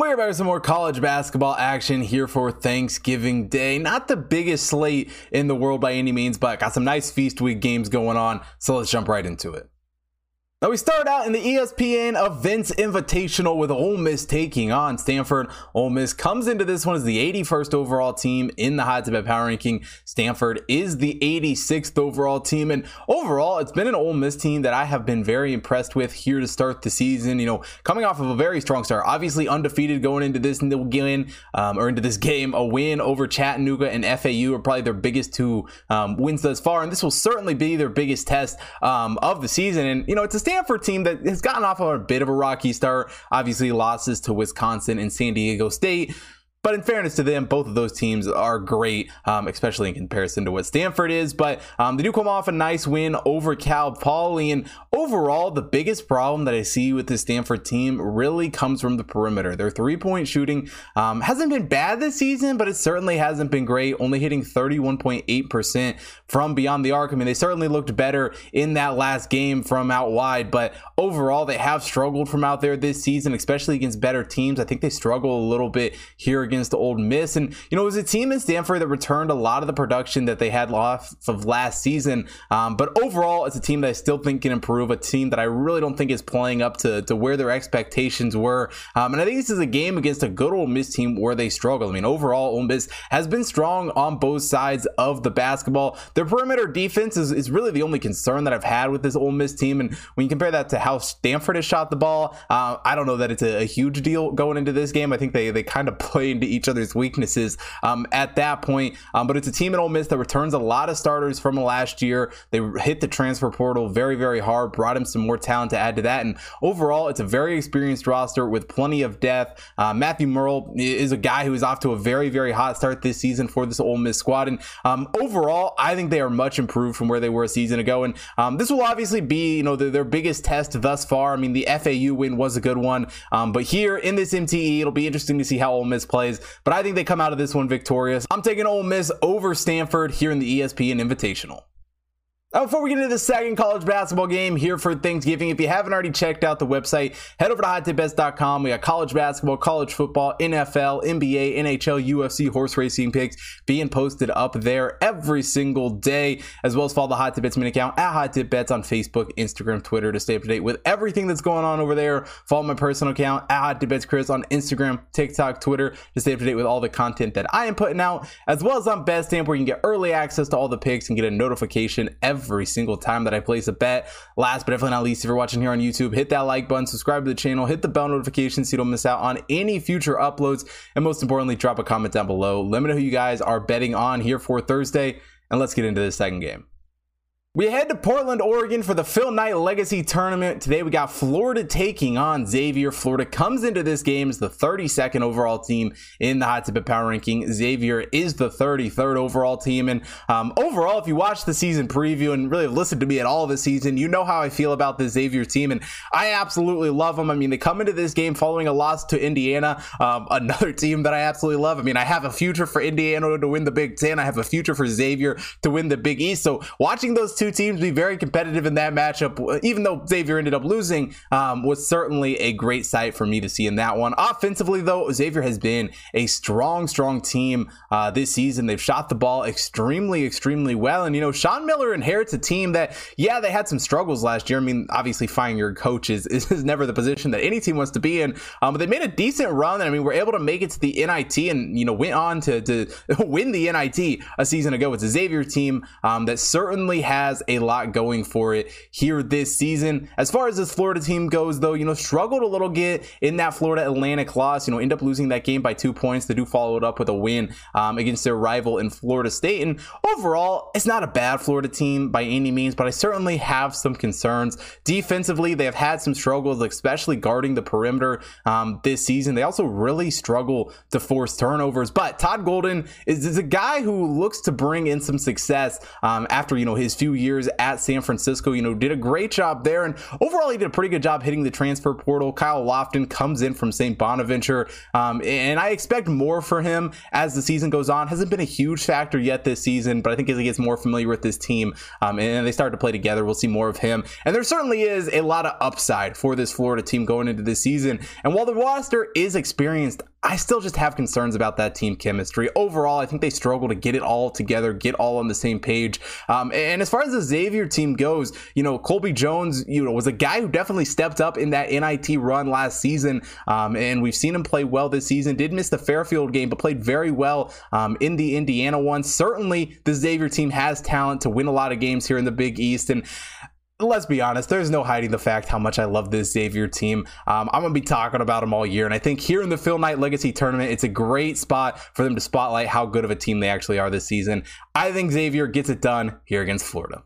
We're with some more college basketball action here for Thanksgiving Day. Not the biggest slate in the world by any means, but got some nice feast week games going on. So let's jump right into it. Now we start out in the ESPN Events Invitational with Ole Miss taking on Stanford. Ole Miss comes into this one as the 81st overall team in the Hot Tip Power Ranking. Stanford is the 86th overall team, and overall, it's been an Ole Miss team that I have been very impressed with here to start the season. You know, coming off of a very strong start, obviously undefeated going into this game um, or into this game, a win over Chattanooga and FAU are probably their biggest two um, wins thus far, and this will certainly be their biggest test um, of the season. And you know, it's a Stanford team that has gotten off of a bit of a rocky start. Obviously, losses to Wisconsin and San Diego State. But in fairness to them, both of those teams are great, um, especially in comparison to what Stanford is. But um, they do come off a nice win over Cal Poly. And overall, the biggest problem that I see with the Stanford team really comes from the perimeter. Their three point shooting um, hasn't been bad this season, but it certainly hasn't been great, only hitting 31.8% from beyond the arc. I mean, they certainly looked better in that last game from out wide, but overall, they have struggled from out there this season, especially against better teams. I think they struggle a little bit here against the Ole Miss. And, you know, it was a team in Stanford that returned a lot of the production that they had lost of last season. Um, but overall, it's a team that I still think can improve, a team that I really don't think is playing up to, to where their expectations were. Um, and I think this is a game against a good Ole Miss team where they struggle. I mean, overall, Ole Miss has been strong on both sides of the basketball. Their perimeter defense is, is really the only concern that I've had with this Ole Miss team. And when you compare that to how Stanford has shot the ball, uh, I don't know that it's a, a huge deal going into this game. I think they, they kind of play into each other's weaknesses um, at that point. Um, but it's a team in Ole Miss that returns a lot of starters from last year. They hit the transfer portal very, very hard, brought him some more talent to add to that. And overall, it's a very experienced roster with plenty of depth. Uh, Matthew Murrell is a guy who is off to a very, very hot start this season for this Ole Miss squad. And um, overall, I think they are much improved from where they were a season ago. And um, this will obviously be, you know, their, their, biggest test thus far. I mean, the FAU win was a good one. Um, but here in this MTE, it'll be interesting to see how Ole Miss plays. But I think they come out of this one victorious. I'm taking Ole Miss over Stanford here in the ESPN Invitational. Now, before we get into the second college basketball game here for Thanksgiving, if you haven't already checked out the website, head over to hottipbets.com. We got college basketball, college football, NFL, NBA, NHL, UFC, horse racing picks being posted up there every single day, as well as follow the Hot Tip Bets account at Hot Tip Bets on Facebook, Instagram, Twitter to stay up to date with everything that's going on over there. Follow my personal account at Hot Tip Bets Chris on Instagram, TikTok, Twitter to stay up to date with all the content that I am putting out, as well as on BetStamp where you can get early access to all the picks and get a notification every every single time that I place a bet. Last but definitely not least, if you're watching here on YouTube, hit that like button, subscribe to the channel, hit the bell notification so you don't miss out on any future uploads. And most importantly, drop a comment down below. Let me know who you guys are betting on here for Thursday. And let's get into the second game. We head to Portland, Oregon for the Phil Knight Legacy Tournament. Today we got Florida taking on Xavier. Florida comes into this game as the 32nd overall team in the Hot Tip Power Ranking. Xavier is the 33rd overall team. And um, overall, if you watch the season preview and really listened to me at all this season, you know how I feel about the Xavier team. And I absolutely love them. I mean, they come into this game following a loss to Indiana, um, another team that I absolutely love. I mean, I have a future for Indiana to win the Big Ten. I have a future for Xavier to win the Big East. So watching those two teams be very competitive in that matchup, even though Xavier ended up losing, um, was certainly a great sight for me to see in that one. Offensively, though, Xavier has been a strong, strong team uh, this season. They've shot the ball extremely, extremely well. And, you know, Sean Miller inherits a team that, yeah, they had some struggles last year. I mean, obviously, firing your coach is, is never the position that any team wants to be in. Um, but they made a decent run. And, I mean, we're able to make it to the NIT and, you know, went on to, to win the NIT a season ago. It's a Xavier team um, that certainly has has a lot going for it here this season. As far as this Florida team goes, though, you know, struggled a little bit in that Florida Atlantic loss, you know, end up losing that game by two points. They do follow it up with a win um, against their rival in Florida State. And overall, it's not a bad Florida team by any means, but I certainly have some concerns. Defensively, they have had some struggles, especially guarding the perimeter um, this season. They also really struggle to force turnovers. But Todd Golden is, is a guy who looks to bring in some success um, after, you know, his few years at San Francisco. You know, did a great job there, and overall, he did a pretty good job hitting the transfer portal. Kyle Lofton comes in from St. Bonaventure, um, and I expect more for him as the season goes on. Hasn't been a huge factor yet this season, but I think as he gets more familiar with this team um, and they start to play together, we'll see more of him. And there certainly is a lot of upside for this Florida team going into this season. And while the roster is experienced, I still just have concerns about that team chemistry. Overall, I think they struggle to get it all together, get all on the same page. Um, and as far as the Xavier team goes, you know, Colby Jones, you know, was a guy who definitely stepped up in that NIT run last season. Um, and we've seen him play well this season. Did miss the Fairfield game, but played very well um, in the Indiana one. Certainly, the Xavier team has talent to win a lot of games here in the Big East. And let's be honest, there's no hiding the fact how much I love this Xavier team. Um, I'm going to be talking about them all year. And I think here in the Phil Knight Legacy Tournament, it's a great spot for them to spotlight how good of a team they actually are this season. I think Xavier gets it done here against Florida.